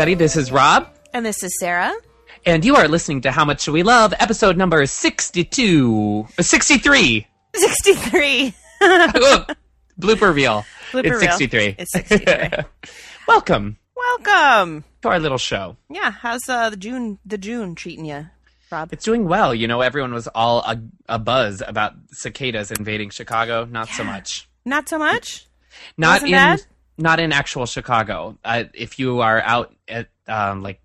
everybody. This is Rob, And this is Sarah. and you are listening to How Much Should We Love, episode number 62. uh, 63. 63. Oh, Blooper reel. Blooper it's reel. 63. It's 63. Welcome Welcome. to our little show. Yeah, how's uh, the June the June treating you, Rob? It's doing well. You know, everyone was all a, a buzz about cicadas invading Chicago. Not so much. Not so much. Not Wasn't in bad? Not in actual Chicago. Uh, if you are out at um, like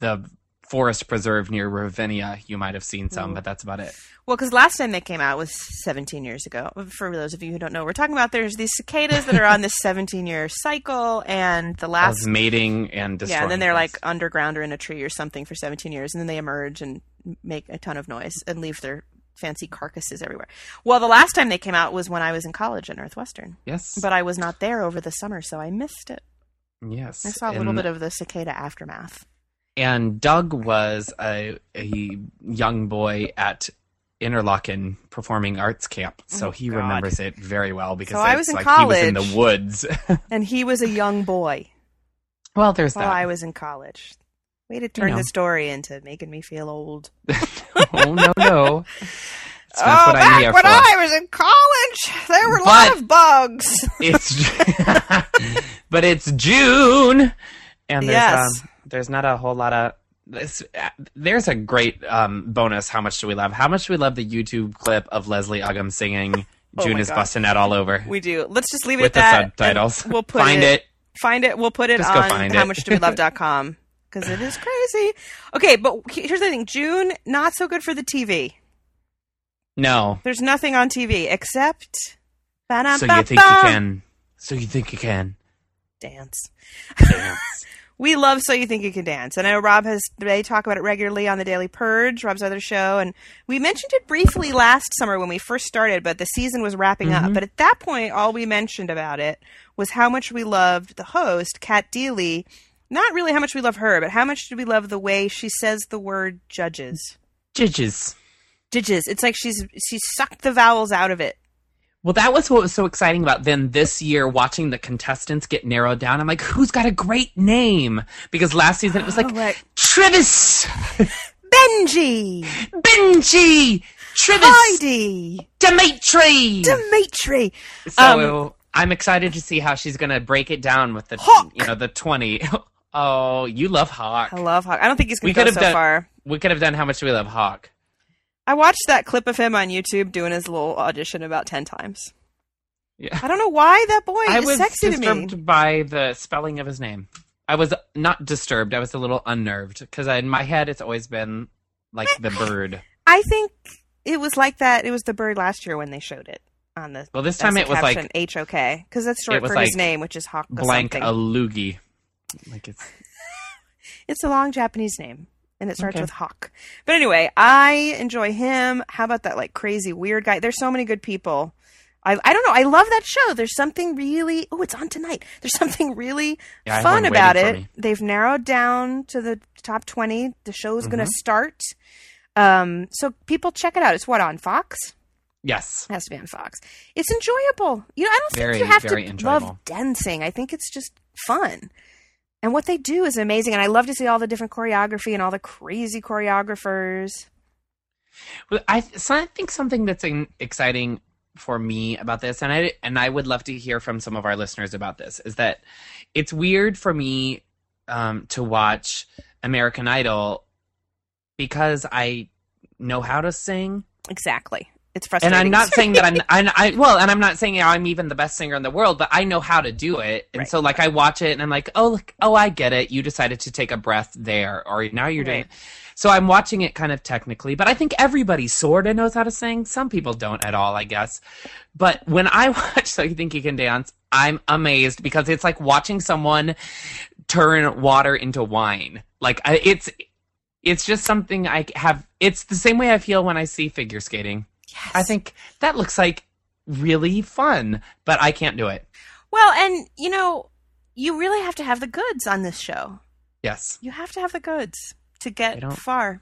the forest preserve near Ravinia, you might have seen some, but that's about it. Well, because last time they came out was 17 years ago. For those of you who don't know, we're talking about there's these cicadas that are on this 17 year cycle, and the last of mating and destroying. yeah, and then they're things. like underground or in a tree or something for 17 years, and then they emerge and make a ton of noise and leave their fancy carcasses everywhere. Well, the last time they came out was when I was in college at Northwestern, yes, but I was not there over the summer, so I missed it. yes. I saw a little and, bit of the cicada aftermath. And Doug was a, a young boy at Interlochen performing arts camp, oh so Oh, he God. remembers it very well because So I was in like he was in the woods. And he was a young boy well, there's while that. I was in college. Way to turn know. the story into making me feel old. oh no, no. Not oh, what back when for. I was in college, there were a lot of bugs. It's but it's June, and there's Yes. um, there's not a whole lot of this. There's a great um, bonus. How much do we love? How much do we love the YouTube clip of Leslie Uggams singing Oh "June is God. busting out all over" We do. Let's just leave it with at the that. subtitles? We'll put Find it. Find it. We'll put it Just on it. howmuchdowelove.com because it is crazy. Okay, but here's the thing: June not so good for the TV. No, There's nothing on TV except. so you think you can? So you think you can? dance? Dance. We love So You Think You Can Dance. And I know Rob has, they talk about it regularly on the Daily Purge, Rob's other show. And we mentioned it briefly last summer when we first started, but the season was wrapping up. Mhm. But at that point, all we mentioned about it was how much we loved the host, Cat Deeley. Not really how much we love her, but how much do we love the way she says the word judges. Judges. Judges. It's like she's she sucked the vowels out of it. Well, that was what was so exciting about then this year watching the contestants get narrowed down. I'm like, who's got a great name? Because last season it was like Oh, right. Travis, Benji, Benji, Travis, Heidi, Dimitri. Dimitri. so um, I'm excited to see how she's gonna break it down with the Hawk. you know the 20. Oh, you love Hawk. I love Hawk. I don't think he's going to go so done- far. We could have done how much do we love Hawk. I watched that clip of him on YouTube doing his little audition about 10 times. Yeah. I don't know why that boy I is was sexy to disturbed me. by the spelling of his name. I was not disturbed. I was a little unnerved because in my head it's always been like the bird. I think it was like that. It was the bird last year when they showed it on the Well, this time it was like HOK because that's short was for his name, which is Hawk. blank a loogie. Like it's It's a long Japanese name. And it starts Okay. with Hawk. But anyway, I enjoy him. How about that like crazy weird guy? There's so many good people. I, I don't know. I love that show. There's something really oh, it's on tonight. There's something really Yeah, fun about it. They've narrowed down to the top 20. The show's going Mhm. to start. Um, so people check it out. It's what on Fox? yes. It has to be on Fox. It's enjoyable. You know, I don't think you have to enjoyable. love dancing. I think it's just fun. And what they do is amazing. And I love to see all the different choreography and all the crazy choreographers. Well, I so I think something that's exciting for me about this, and I and I would love to hear from some of our listeners about this, is that it's weird for me um, to watch American Idol because I know how to sing, Exactly. It's and. I'm not saying that I'm, I'm I well, and I'm not saying I'm even the best singer in the world, but I know how to do it, and Right. so like I watch it and I'm like, oh, look, oh, I get it. You decided to take a breath there, or now you're doing. Right. So I'm watching it kind of technically, but I think everybody sort of knows how to sing. Some people don't at all, I guess. But when I watch So You Think You Can Dance, I'm amazed because it's like watching someone turn water into wine. Like it's it's just something I have. It's the same way I feel when I see figure skating. Yes. I think that looks like really fun, but I can't do it. Well, and you know, you really have to have the goods on this show. Yes. You have to have the goods to get don't- far.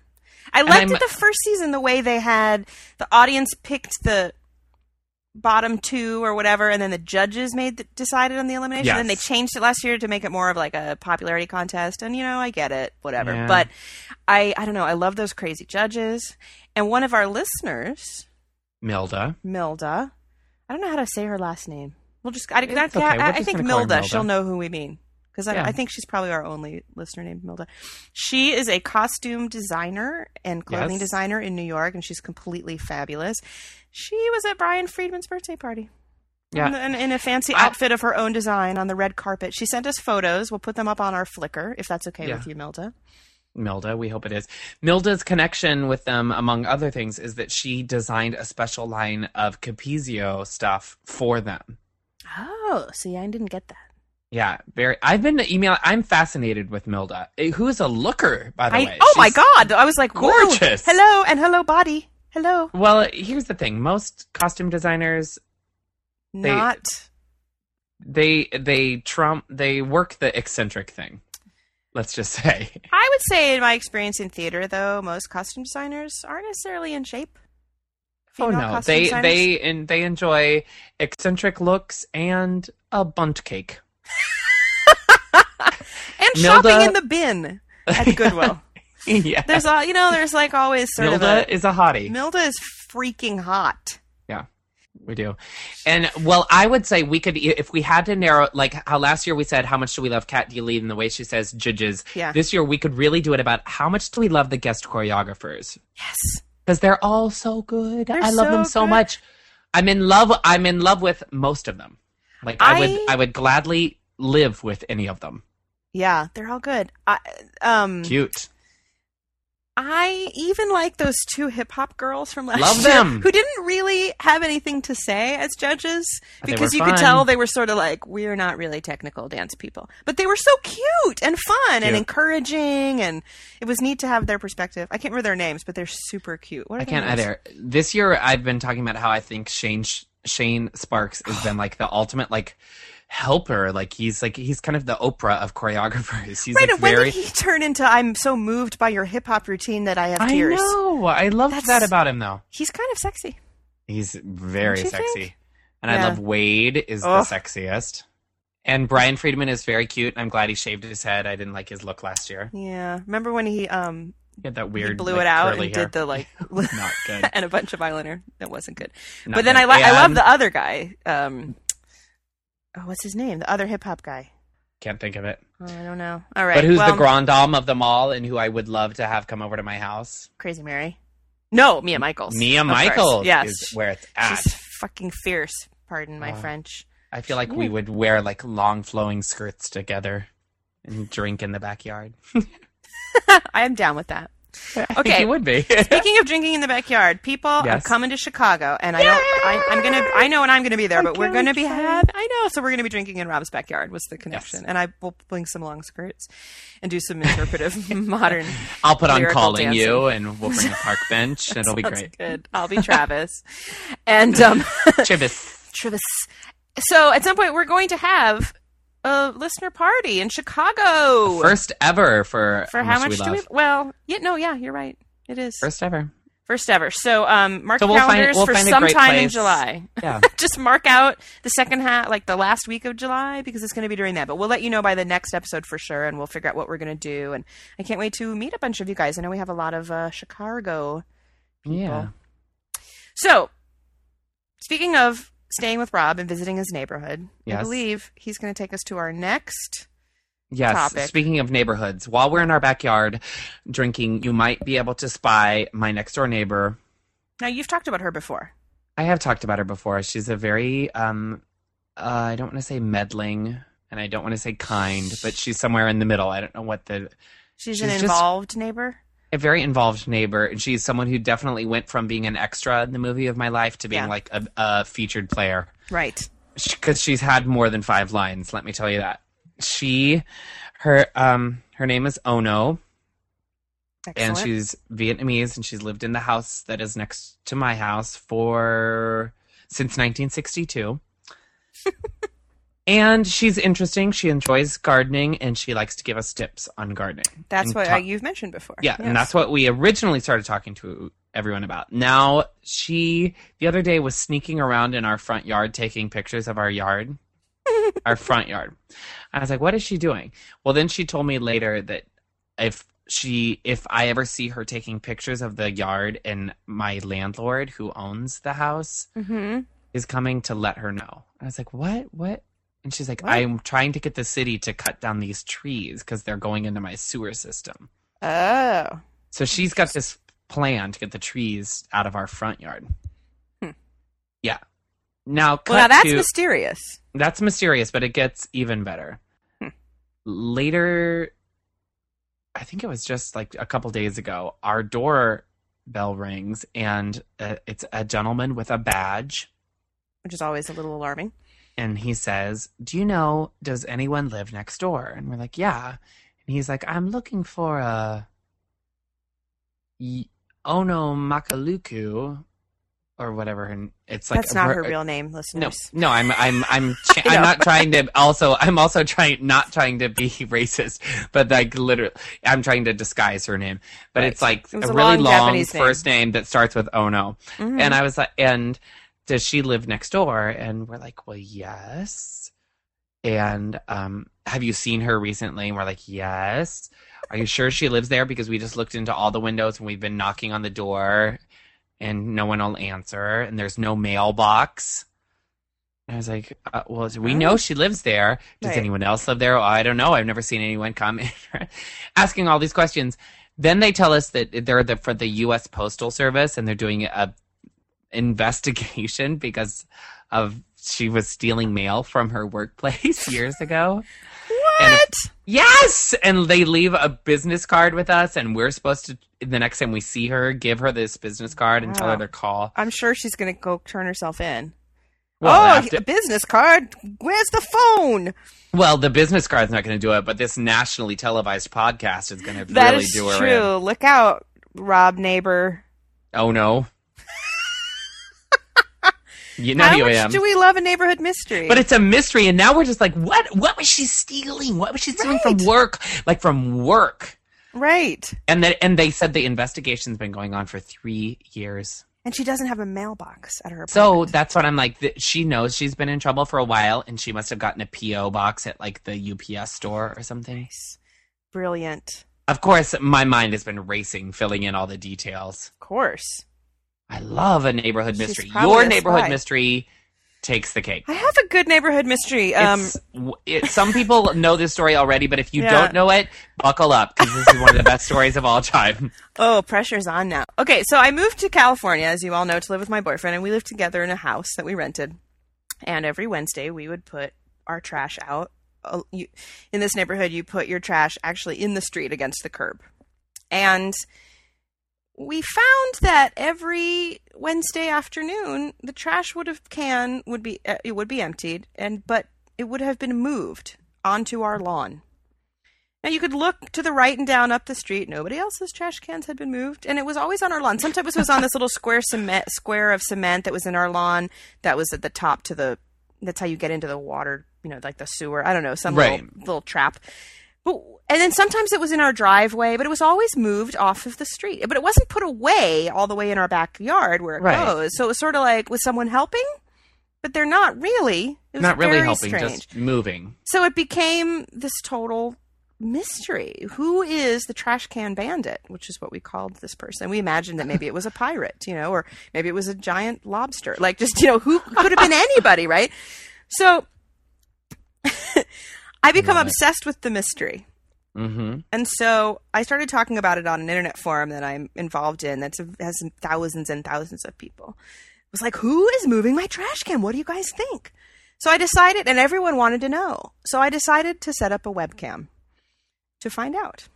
I liked it the first season the way they had the audience picked the bottom two or whatever, and then the judges made the, decided on the elimination. Yes. And they changed it last year to make it more of like a popularity contest. And you know, I get it, whatever. Yeah. But I, I don't know. I love those crazy judges. And one of our listeners, Milda. Milda, I don't know how to say her last name. We'll just, I, I, I, okay. I just think gonna call her Milda, Milda. she'll know who we mean. Because I, Yeah. I think she's probably our only listener named Milda. She is a costume designer and clothing Yes. designer in New York, and she's completely fabulous. She was at Brian Friedman's birthday party. Yeah. In, in- in a fancy I- outfit of her own design on the red carpet. She sent us photos. We'll put them up on our Flickr if that's okay Yeah. with you, Milda. Milda, we hope it is. Milda's connection with them, among other things, is that she designed a special line of Capezio stuff for them. Oh, see, I didn't get that. Yeah, very. I've been emailing. I'm fascinated with Milda, eh, who is a looker, by the I, way. oh my God! I was like, whoa, gorgeous. Hello and hello, body. Hello. Well, here's the thing: most costume designers, They- Not. they they trump, they work the eccentric thing. Let's just say. I would say, in my experience in theater, though, most costume designers aren't necessarily in shape. Oh no, they designers. they and they enjoy eccentric looks and a bunt cake. and Milda- shopping in the bin at Goodwill. yeah, there's all you know. There's like always sort Milda of a is a hottie. Milda is freaking hot. We do. And well, I would say we could if we had to narrow like how last year we said how much do we love Cat Deeley and the way she says judges. Yeah. This year we could really do it about how much do we love the guest choreographers Yes. because they're all so good. They're I love them so so good. much. I'm in love. I'm in love with most of them. Like I, I- would I would gladly live with any of them. Yeah, they're all good. I um Cute. I even like those two hip hop girls from last Love year them. who didn't really have anything to say as judges because you could tell they were sort of like we're not really technical dance people, but they were so cute and fun and encouraging, and it was neat to have their perspective. I can't remember their names, but they're super cute. What are I can't names? either. This year I've been talking about how I think Shane Shane Sparks has been like the ultimate like helper. Like he's like he's kind of the Oprah of choreographers. He's Right, like when very. did he turn into I'm so moved by your hip hop routine that I have tears? I know. I love that about him though. He's kind of sexy. He's very sexy, think? and I love Wade is the sexiest. And Brian Friedman is very cute. I'm glad he shaved his head. I didn't like his look last year. Yeah. Remember when he um He had that he weird blew like, it out and hair. did the like Not good. and a bunch of eyeliner. That wasn't good. Not but then good. I li- I love And- the other guy. Um, oh, what's his name? The other hip hop guy. Can't think of it. Oh, I don't know. All right. But who's well, the grand dame of them all, and who I would love to have come over to my house? Crazy Mary? No, Mia Michaels. Mia. Michaels Yes, is where it's at. she's fucking fierce. Pardon my Uh, French. I feel like we would wear like long flowing skirts together and drink in the backyard. I am down with that. I Okay. you would be. Speaking of drinking in the backyard, people are Yes. coming to Chicago, and I don't. I, I'm gonna. I know, and I'm gonna be there, I'm but we're gonna be have. I know, so we're gonna be drinking in Rob's backyard. Was the connection? Yes. And I will bring some long skirts and do some interpretive modern. I'll put on calling dancing. you, and we'll bring a park bench. It'll be great. Good. I'll be Travis, and um, Chibis. Travis. So at some point, we're going to have a listener party in Chicago. First ever for For how much we do we? Well, yeah, no, yeah, you're right. It is First ever. First ever. So um, mark So we'll find- calendars we'll for find sometime in. July. Yeah. Just mark out the second half, like the last week of July, because it's going to be during that. But we'll let you know by the next episode for sure, and we'll figure out what we're going to do. And I can't wait to meet a bunch of you guys. I know we have a lot of uh, Chicago. Yeah. So, speaking of staying with Rob and visiting his neighborhood, I believe he's going to take us to our next. Yes. topic. Speaking of neighborhoods, while we're in our backyard drinking, you might be able to spy my next door neighbor. Now, you've talked about her before. I have talked about her before. She's a very um uh, I don't want to say meddling and I don't want to say kind, but she's somewhere in the middle. I don't know what the She's, She's an just- involved neighbor. A very involved neighbor and she's someone who definitely went from being an extra in the movie of my life to being Yeah. like a, a featured player Right. because she's had more than five lines let me tell you that she her um her name is ono Excellent. and she's vietnamese and she's lived in the house that is next to my house for since 1962 and she's interesting she enjoys gardening and she likes to give us tips on gardening That's what talk- uh, you've mentioned before. yeah, Yes. and that's what we originally started talking to everyone about. Now, she the other day was sneaking around in our front yard taking pictures of our yard, our front yard. I was like, "What is she doing?" Well, then she told me later that if she if I ever see her taking pictures of the yard and my landlord who owns the house Mm-hmm. is coming to let her know. I was like, "What? What?" And she's like, What? "I'm trying to get the city to cut down these trees because they're going into my sewer system." Oh. So she's got this plan to get the trees out of our front yard. Hmm. Yeah. Now, Well, now that's to, mysterious. that's mysterious, but it gets even better. Hmm. Later, I think it was just like a couple days ago, our door bell rings and uh, it's a gentleman with a badge. Which is always a little alarming. And he says, "Do you know? Does anyone live next door?" And we're like, "Yeah." And he's like, "I'm looking for a Y- Ono Makaluku or whatever." And it's like That's not her real name, listen. No, no, I'm I'm I'm cha-. I'm not trying to. Also, I'm also trying not trying to be racist, but like literally, I'm trying to disguise her name. But Right. it's like It a a really long long first name that starts with Ono. Mhm. And I was like, and does she live next door? And we're like, well, yes. And um, have you seen her recently? And we're like, yes. Are you sure she lives there? Because we just looked into all the windows and we've been knocking on the door and no one will answer. And there's no mailbox. And I was like, uh, well, we know she lives there. Does Right. anyone else live there? I don't know. I've never seen anyone come in. Asking all these questions. Then they tell us that they're the, for the U.S. Postal Service and they're doing a investigation because of she was stealing mail from her workplace years ago. And what? Yes, and they leave a business card with us, and we're supposed to the next time we see her give her this business card and tell her to call. I'm sure she's going to go turn herself in. Well, oh, after- a business card. Where's the phone? well, the business card's not going to do it, but this nationally televised podcast is going to That really is do her true. in. Look out, Rob neighbor. Oh no. You know How who I much am. do we love a neighborhood mystery? But it's a mystery, and now we're just like, what? What was she stealing? What was she stealing Right. from work? Like from work? right. And that, and they said the investigation's been going on for three years. And she doesn't have a mailbox at her So that's what I'm like. Th- she knows she's been in trouble for a while, and she must have gotten a PO box at like the UPS store or something. Nice. Brilliant. Of course, my mind has been racing, filling in all the details. Of course. I love a neighborhood She's mystery. Your neighborhood spy. mystery takes the cake. I have a good neighborhood mystery. Um, it, some people know this story already, but if you Yeah. don't know it, buckle up because this is one of the best stories of all time. Oh, pressure's on now. Okay, so I moved to California, as you all know, to live with my boyfriend, and we lived together in a house that we rented. And every Wednesday, we would put our trash out. Uh, in this neighborhood, you put your trash actually in the street against the curb. And we found that every Wednesday afternoon, the trash would have can would be uh, it would be emptied, and but it would have been moved onto our lawn. Now you could look to the right and down up the street. Nobody else's trash cans had been moved, and it was always on our lawn. Sometimes it was on this little square cement square of cement that was in our lawn. That was at the top to the. That's how you get into the water. You know, like the sewer. I don't know, some Right. little, little trap. But and then sometimes it was in our driveway, but it was always moved off of the street. But it wasn't put away all the way in our backyard where it Right. goes. So it was sort of like was someone helping, but they're not really. It was Not really very helping, strange. just moving. So it became this total mystery. Who is the trash can bandit? Which is what we called this person. We imagined that maybe it was a pirate, you know, or maybe it was a giant lobster. Like just, you know, who could have been anybody, right? So I become it. obsessed with the mystery. hmm And so I started talking about it on an internet forum that I'm involved in that has thousands and thousands of people. It was like, who is moving my trash can? What do you guys think? So I decided, and everyone wanted to know. So I decided to set up a webcam to find out.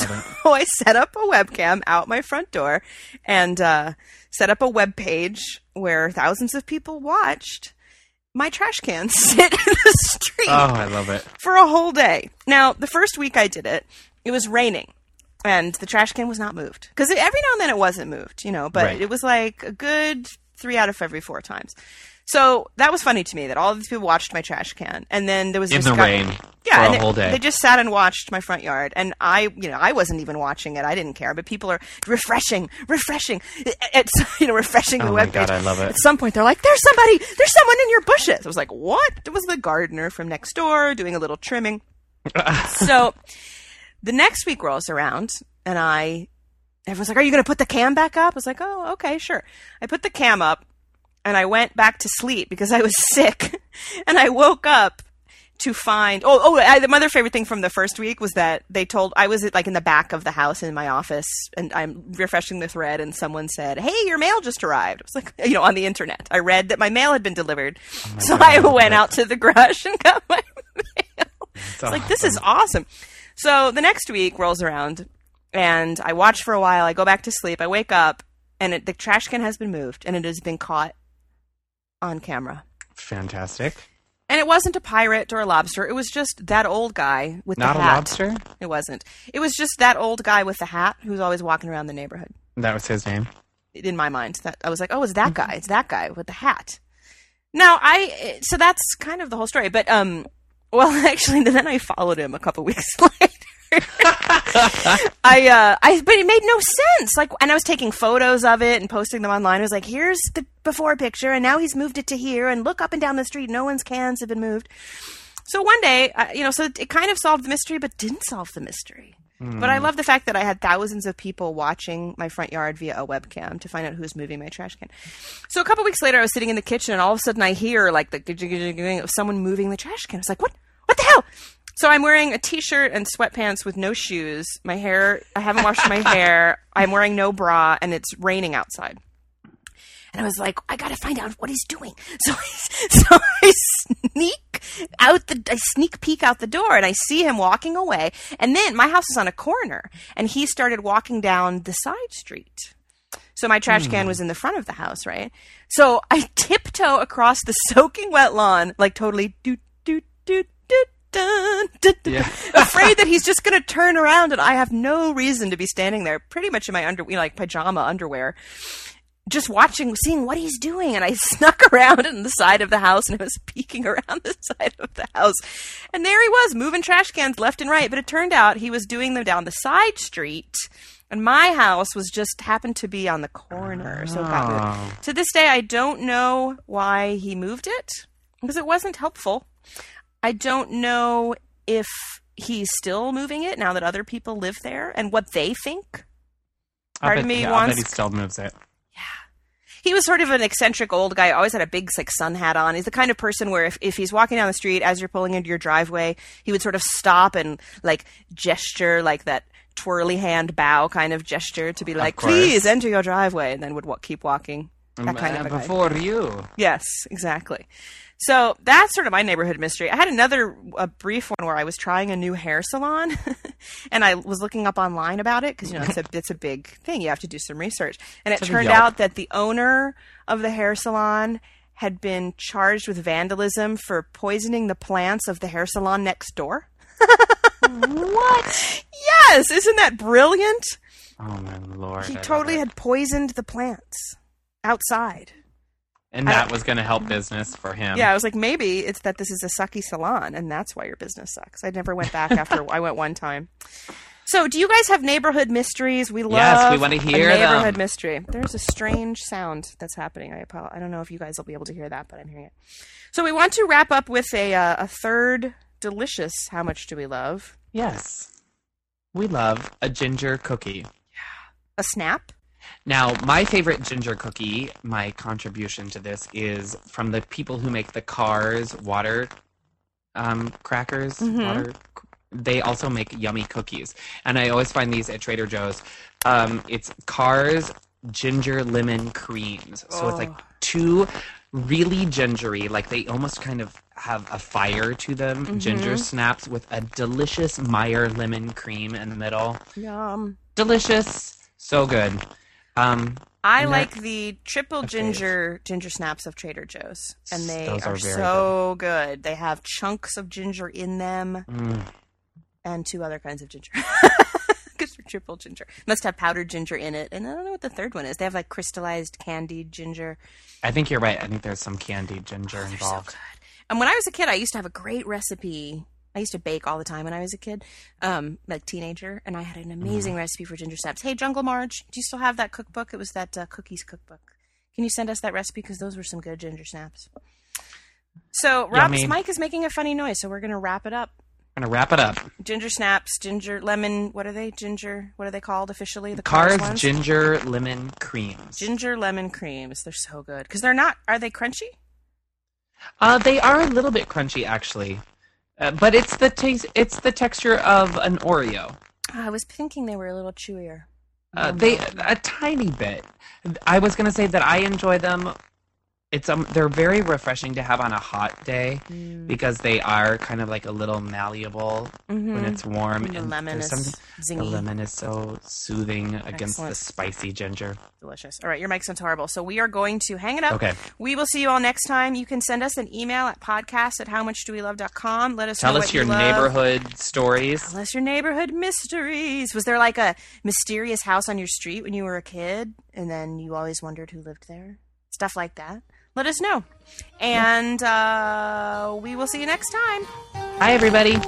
Love it. So I set up a webcam out my front door and uh, set up a web page where thousands of people watched my trash cans sit in the street Oh, I love it. for a whole day. Now, the first week I did it, it was raining and the trash can was not moved. Because every now and then it wasn't moved, you know, but Right. it was like a good three out of every four times. So that was funny to me that all these people watched my trash can, and then there was In this the guy- rain. Yeah, for a they, whole day. they just sat and watched my front yard, and I, you know, I wasn't even watching it. I didn't care, but people are refreshing, refreshing. It's you know, refreshing the Oh my webpage. God, I love it. At some point, they're like, "There's somebody, there's someone in your bushes." I was like, "What?" It was the gardener from next door doing a little trimming. so the next week rolls around, and I, everyone's like, "Are you going to put the cam back up?" I was like, "Oh, okay, sure." I put the cam up, and I went back to sleep because I was sick, and I woke up to find. Oh, oh, I, the other favorite thing from the first week was that they told I was like in the back of the house in my office, and I'm refreshing the thread, and someone said, "Hey, your mail just arrived." I was like, you know, on the internet, I read that my mail had been delivered, so God, I went out to the garage and got my mail. It's Like this is awesome. So the next week rolls around, and I watch for a while. I go back to sleep. I wake up, and it, the trash can has been moved, and it has been caught on camera. fantastic. And it wasn't a pirate or a lobster. It was just that old guy with Not the a hat. lobster. It wasn't. It was just that old guy with the hat who's always walking around the neighborhood. That was his name. In my mind, that I was like, oh, it's that guy. It's that guy with the hat. Now I so that's kind of the whole story. But um, well, actually, then I followed him a couple weeks later. I uh I but it made no sense. Like and I was taking photos of it and posting them online. I was like, here's the before picture and now he's moved it to here and look up and down the street, no one's cans have been moved. So one day, I, you know, so it kind of solved the mystery but didn't solve the mystery. But I love the fact that I had thousands of people watching my front yard via a webcam to find out who's moving my trash can. So a couple weeks later, I was sitting in the kitchen, and all of a sudden, I hear like the of someone moving the trash can. I was like, "What? What the hell?" So I'm wearing a t-shirt and sweatpants with no shoes. My hair, I haven't washed my hair. I'm wearing no bra, and it's raining outside. And I was like, I gotta find out what he's doing. So I, so I sneak out the, I sneak peek out the door and I see him walking away. And then my house is on a corner and he started walking down the side street. So my trash can hmm. was in the front of the house, right? So I tiptoe across the soaking wet lawn, like totally doot, doot, doot, doot, dun, dun, dun, Yeah. afraid that he's just going to turn around and I have no reason to be standing there pretty much in my under, you know, like pajama underwear just watching, seeing what he's doing. And I snuck around in the side of the house and I was peeking around the side of the house. And there he was, moving trash cans left and right. But it turned out he was doing them down the side street. And my house was just happened to be on the corner. So it got Oh. moved. To this day, I don't know why he moved it because it wasn't helpful. I don't know if he's still moving it now that other people live there and what they think. Part bet, of me yeah, I bet he still moves it. Yeah, he was sort of an eccentric old guy. Always had a big like sun hat on. He's the kind of person where if, if he's walking down the street as you're pulling into your driveway, he would sort of stop and like gesture like that twirly hand bow kind of gesture to be like, "Please enter your driveway," and then would keep walking. That kind Uh, of a guy. before you. Yes, exactly. So that's sort of my neighborhood mystery. I had another a brief one where I was trying a new hair salon, and I was looking up online about it because you know it's a it's a big thing. You have to do some research, and it turned out that the owner of the hair salon had been charged with vandalism for poisoning the plants of the hair salon next door. what? Yes, isn't that brilliant? Oh my lord! He I totally had poisoned the plants outside. And that was going to help business for him. Yeah, I was like, maybe it's that this is a sucky salon, and that's why your business sucks. I never went back after I went one time. So, do you guys have neighborhood mysteries? We love Yes, we wanna hear a neighborhood them. mystery. There's a strange sound that's happening. I apo- I don't know if you guys will be able to hear that, but I'm hearing it. So, we want to wrap up with a uh, a third delicious. How much do we love? Yes. We love a ginger cookie. Yeah, a snap. Now, my favorite ginger cookie, my contribution to this is from the people who make the Carr's water um, crackers. Mhm. Water. They also make yummy cookies, and I always find these at Trader Joe's. Um, it's Carr's ginger lemon creams, so it's like Oh. two really gingery, like they almost kind of have a fire to them. Ginger Mhm. snaps with a delicious Meyer lemon cream in the middle Yum. delicious so good um I like that- the triple ginger ginger snaps of Trader Joe's, and they Those are, are so good. They have chunks of ginger in them mm, and two other kinds of ginger. Because triple ginger. Must have powdered ginger in it. And I don't know what the third one is. They have like crystallized candied ginger. I think you're right. I think there's some candied ginger Oh, so involved. good. And when I was a kid, I used to have a great recipe. I used to bake all the time when I was a kid, um, like teenager, and I had an amazing recipe for ginger snaps. Hey, Jungle Marge, do you still have that cookbook? It was that uh, cookies cookbook. Can you send us that recipe because those were some good ginger snaps. So Rob's Yummy. mic is making a funny noise, so we're gonna wrap it up. gonna wrap it up. Ginger snaps, ginger lemon. What are they? Ginger. What are they called officially? The Carr's Carr's ones? ginger lemon creams. ginger lemon creams. They're so good because they're not. Are they crunchy? Uh, they are a little bit crunchy actually, uh, but it's the taste. It's the texture of an Oreo. Oh, I was thinking they were a little chewier. Uh, they a tiny bit. I was gonna say that I enjoy them. It's um, they're very refreshing to have on a hot day Mm. because they are kind of like a little malleable when Mhm. it's warm. And the and lemon is zingy. the lemon is so soothing against the spicy ginger. Delicious. All right, your mic sounds horrible. So we are going to hang it up. Okay. We will see you all next time. You can send us an email at podcast at howmuchdowelove.com. Let us Tell know us what your you neighborhood stories. Tell us your neighborhood mysteries. Was there like a mysterious house on your street when you were a kid and then you always wondered who lived there? Stuff like that. Let us know. And uh, we will see you next time. Bye, everybody.